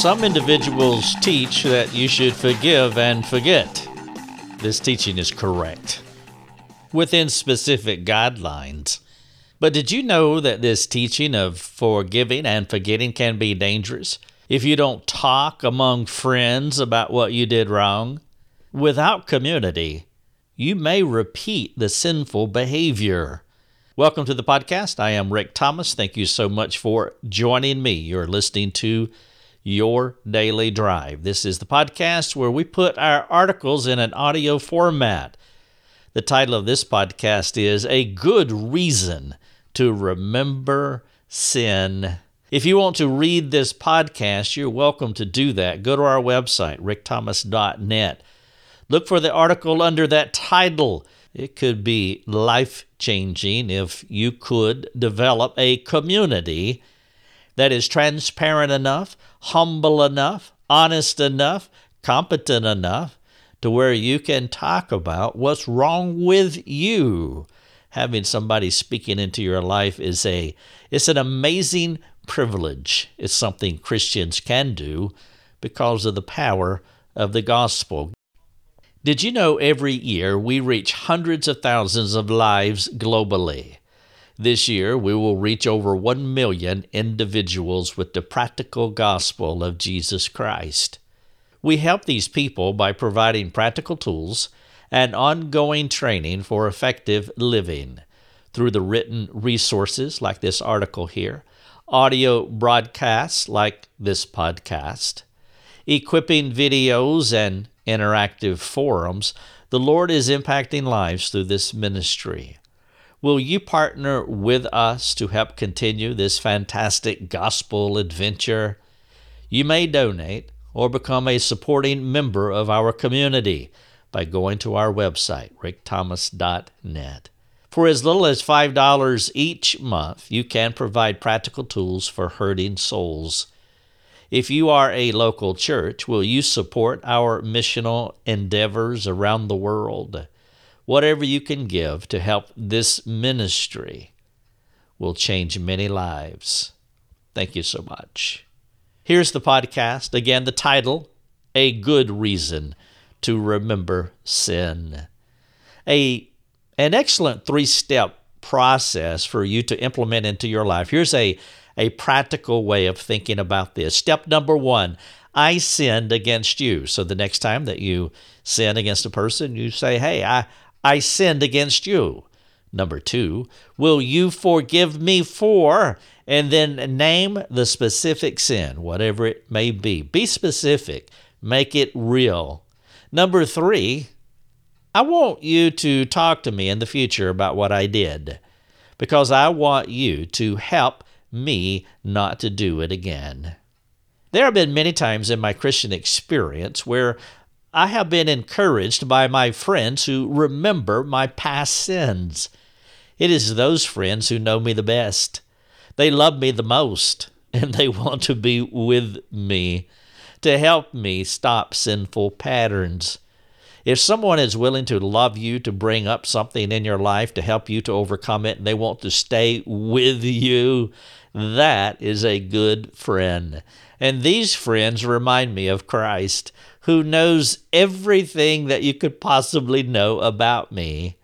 Some individuals teach that you should forgive and forget. This teaching is correct within specific guidelines. But did you know that this teaching of forgiving and forgetting can be dangerous if you don't talk among friends about what you did wrong? Without community, you may repeat the sinful behavior. Welcome to the podcast. I am Rick Thomas. Thank you so much for joining me. You're listening to your Daily Drive. This is the podcast where we put our articles in an audio format. The title of this podcast is A Good Reason to Remember Sin. If you want to read this podcast, you're welcome to do that. Go to our website, rickthomas.net. Look for the article under that title. It could be life changing if you could develop a community that is transparent enough, humble enough, honest enough, competent enough to where you can talk about what's wrong with you. Having somebody speaking into your life is a it's an amazing privilege. It's something Christians can do because of the power of the gospel. Did you know every year we reach hundreds of thousands of lives globally? This year, we will reach over 1 million individuals with the practical gospel of Jesus Christ. We help these people by providing practical tools and ongoing training for effective living through the written resources like this article here, audio broadcasts like this podcast, equipping videos and interactive forums. The Lord is impacting lives through this ministry. Will you partner with us to help continue this fantastic gospel adventure? You may donate or become a supporting member of our community by going to our website, rickthomas.net. For as little as $5 each month, you can provide practical tools for hurting souls. If you are a local church, will you support our missional endeavors around the world? Whatever you can give to help this ministry will change many lives. Thank you so much. Here's the podcast. Again, the title A Good Reason to Remember Sin. A, an excellent three step process for you to implement into your life. Here's a, a practical way of thinking about this. Step number one I sinned against you. So the next time that you sin against a person, you say, Hey, I, I sinned against you. Number two, will you forgive me for? And then name the specific sin, whatever it may be. Be specific, make it real. Number three, I want you to talk to me in the future about what I did because I want you to help me not to do it again. There have been many times in my Christian experience where I have been encouraged by my friends who remember my past sins. It is those friends who know me the best. They love me the most, and they want to be with me to help me stop sinful patterns. If someone is willing to love you, to bring up something in your life to help you to overcome it, and they want to stay with you, that is a good friend. And these friends remind me of Christ who knows everything that you could possibly know about me,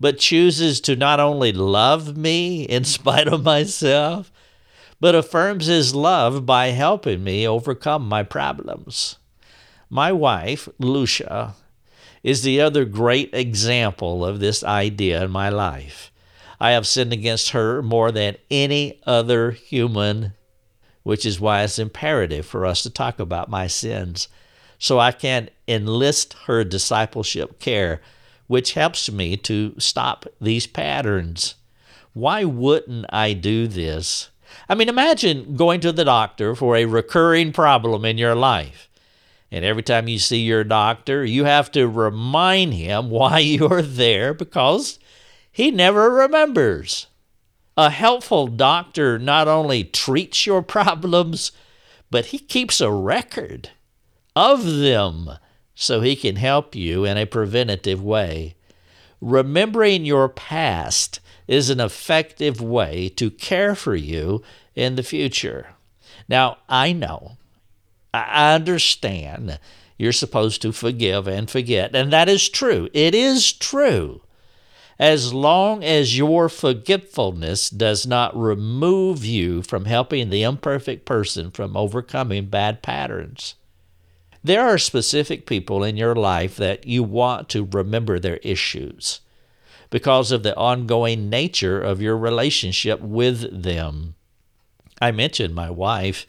but chooses to not only love me in spite of myself, but affirms his love by helping me overcome my problems. My wife, Lucia, is the other great example of this idea in my life. I have sinned against her more than any other human, which is why it's imperative for us to talk about my sins so I can enlist her discipleship care, which helps me to stop these patterns. Why wouldn't I do this? I mean, imagine going to the doctor for a recurring problem in your life. And every time you see your doctor, you have to remind him why you're there because he never remembers. A helpful doctor not only treats your problems, but he keeps a record of them so he can help you in a preventative way. Remembering your past is an effective way to care for you in the future. Now, I know I understand you're supposed to forgive and forget, and that is true. It is true. As long as your forgetfulness does not remove you from helping the imperfect person from overcoming bad patterns. There are specific people in your life that you want to remember their issues because of the ongoing nature of your relationship with them. I mentioned my wife.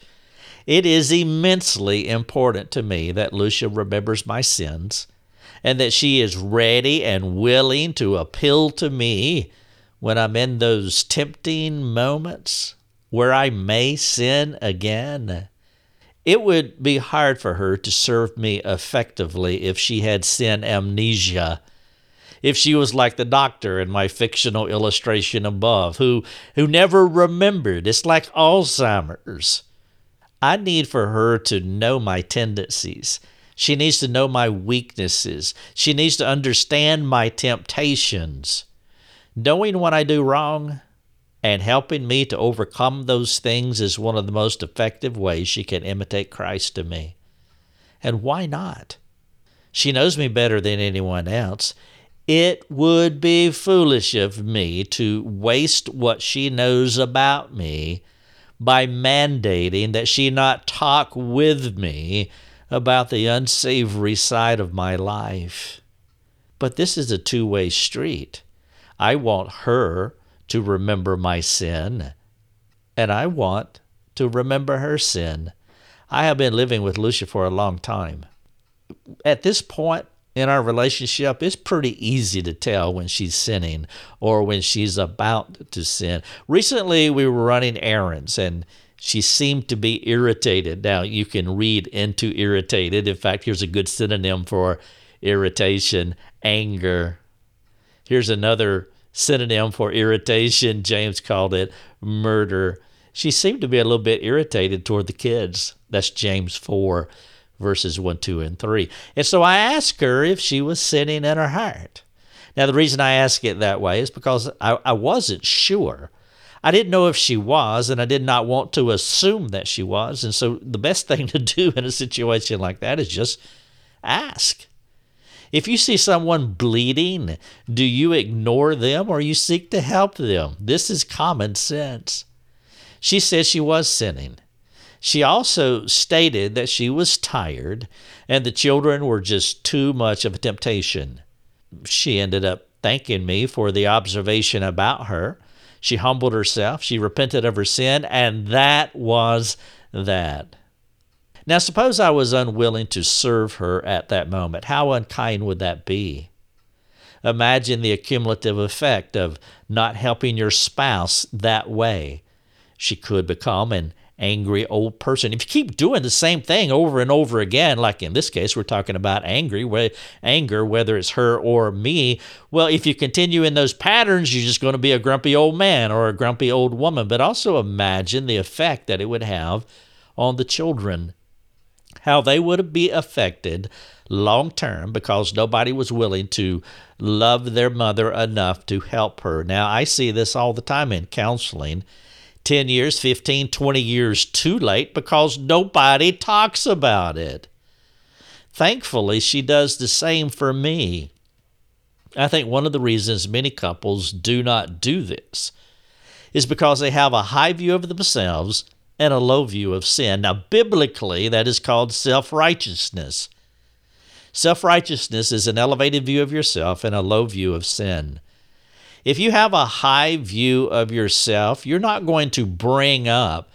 It is immensely important to me that Lucia remembers my sins and that she is ready and willing to appeal to me when I'm in those tempting moments where I may sin again. It would be hard for her to serve me effectively if she had sin amnesia if she was like the doctor in my fictional illustration above, who, who never remembered. It's like Alzheimer's. I need for her to know my tendencies. She needs to know my weaknesses. She needs to understand my temptations. Knowing what I do wrong and helping me to overcome those things is one of the most effective ways she can imitate Christ to me. And why not? She knows me better than anyone else. It would be foolish of me to waste what she knows about me by mandating that she not talk with me about the unsavory side of my life. But this is a two way street. I want her to remember my sin, and I want to remember her sin. I have been living with Lucia for a long time. At this point, in our relationship, it's pretty easy to tell when she's sinning or when she's about to sin. Recently, we were running errands and she seemed to be irritated. Now, you can read into irritated. In fact, here's a good synonym for irritation anger. Here's another synonym for irritation. James called it murder. She seemed to be a little bit irritated toward the kids. That's James 4 verses 1, 2, and 3. And so I asked her if she was sinning in her heart. Now, the reason I ask it that way is because I, I wasn't sure. I didn't know if she was, and I did not want to assume that she was. And so the best thing to do in a situation like that is just ask. If you see someone bleeding, do you ignore them or you seek to help them? This is common sense. She says she was sinning. She also stated that she was tired and the children were just too much of a temptation. She ended up thanking me for the observation about her. She humbled herself, she repented of her sin, and that was that. Now, suppose I was unwilling to serve her at that moment. How unkind would that be? Imagine the accumulative effect of not helping your spouse that way. She could become an angry old person. If you keep doing the same thing over and over again, like in this case, we're talking about angry, anger, whether it's her or me. Well, if you continue in those patterns, you're just going to be a grumpy old man or a grumpy old woman. But also imagine the effect that it would have on the children, how they would be affected long term because nobody was willing to love their mother enough to help her. Now, I see this all the time in counseling 10 years, 15, 20 years too late because nobody talks about it. Thankfully, she does the same for me. I think one of the reasons many couples do not do this is because they have a high view of themselves and a low view of sin. Now, biblically, that is called self righteousness. Self righteousness is an elevated view of yourself and a low view of sin. If you have a high view of yourself, you're not going to bring up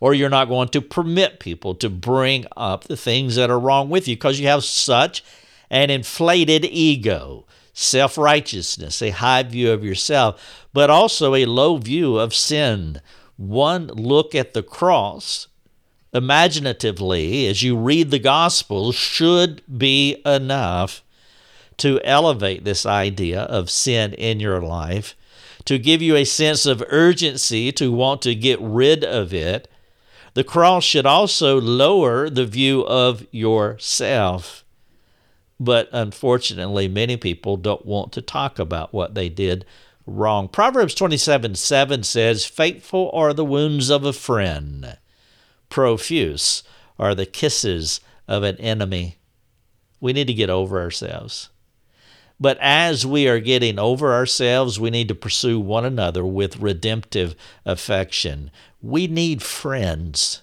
or you're not going to permit people to bring up the things that are wrong with you because you have such an inflated ego, self righteousness, a high view of yourself, but also a low view of sin. One look at the cross imaginatively as you read the gospel should be enough to elevate this idea of sin in your life, to give you a sense of urgency to want to get rid of it. The cross should also lower the view of yourself. But unfortunately, many people don't want to talk about what they did wrong. Proverbs 27 7 says, Faithful are the wounds of a friend, profuse are the kisses of an enemy. We need to get over ourselves. But as we are getting over ourselves, we need to pursue one another with redemptive affection. We need friends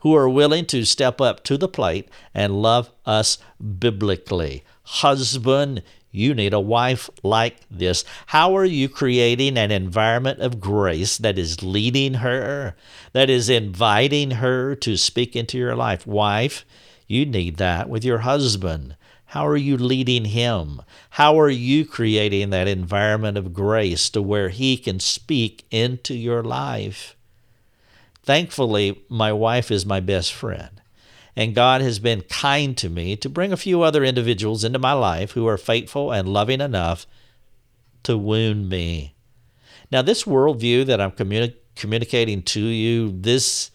who are willing to step up to the plate and love us biblically. Husband, you need a wife like this. How are you creating an environment of grace that is leading her, that is inviting her to speak into your life? Wife, you need that with your husband. How are you leading him? How are you creating that environment of grace to where he can speak into your life? Thankfully, my wife is my best friend. And God has been kind to me to bring a few other individuals into my life who are faithful and loving enough to wound me. Now, this worldview that I'm communi- communicating to you, this,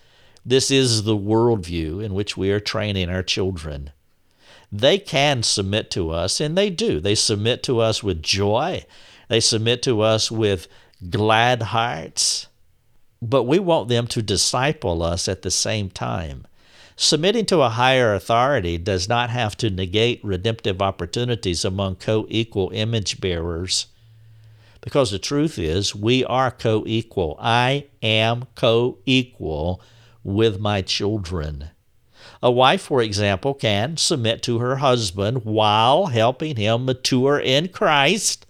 this is the worldview in which we are training our children. They can submit to us, and they do. They submit to us with joy, they submit to us with glad hearts. But we want them to disciple us at the same time. Submitting to a higher authority does not have to negate redemptive opportunities among co equal image bearers. Because the truth is, we are co equal. I am co equal with my children. A wife, for example, can submit to her husband while helping him mature in Christ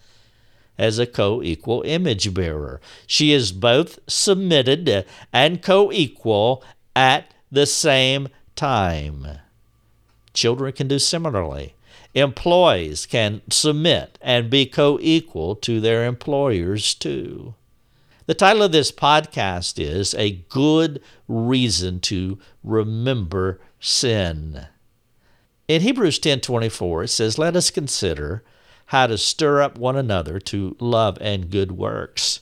as a co equal image bearer. She is both submitted and co equal at the same time. Children can do similarly. Employees can submit and be co equal to their employers too. The title of this podcast is A Good Reason to Remember Sin. In Hebrews 10:24 it says, "Let us consider how to stir up one another to love and good works."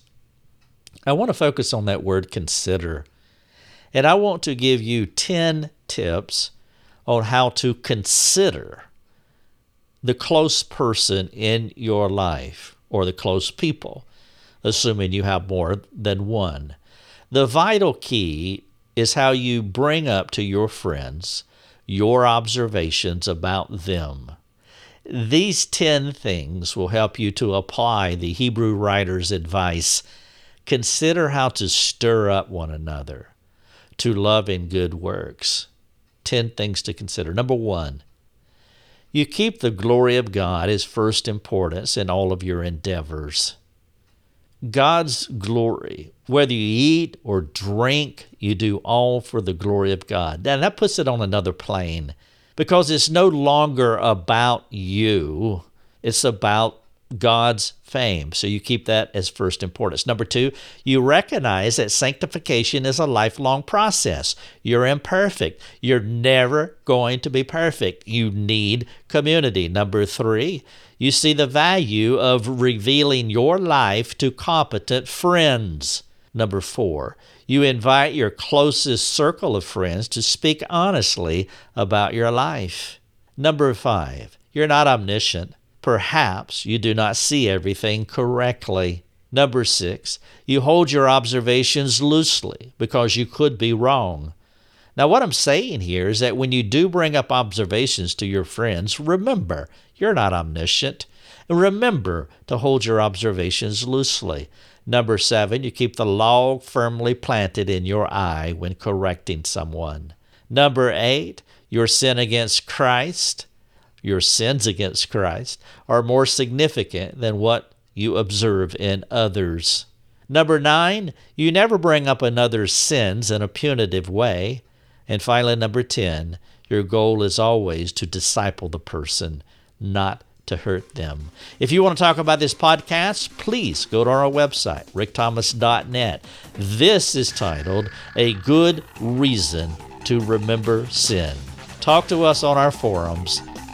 I want to focus on that word consider. And I want to give you 10 tips on how to consider the close person in your life or the close people, assuming you have more than one. The vital key is how you bring up to your friends your observations about them. These 10 things will help you to apply the Hebrew writer's advice. Consider how to stir up one another to love and good works. 10 things to consider. Number one, you keep the glory of God as first importance in all of your endeavors. God's glory, whether you eat or drink, you do all for the glory of God. And that puts it on another plane because it's no longer about you, it's about God's fame. So you keep that as first importance. Number two, you recognize that sanctification is a lifelong process. You're imperfect. You're never going to be perfect. You need community. Number three, you see the value of revealing your life to competent friends. Number four, you invite your closest circle of friends to speak honestly about your life. Number five, you're not omniscient. Perhaps you do not see everything correctly. Number six, you hold your observations loosely because you could be wrong. Now, what I'm saying here is that when you do bring up observations to your friends, remember, you're not omniscient. And remember to hold your observations loosely. Number seven, you keep the log firmly planted in your eye when correcting someone. Number eight, your sin against Christ your sins against Christ are more significant than what you observe in others. Number nine, you never bring up another's sins in a punitive way. And finally, number 10, your goal is always to disciple the person, not to hurt them. If you want to talk about this podcast, please go to our website, rickthomas.net. This is titled A Good Reason to Remember Sin. Talk to us on our forums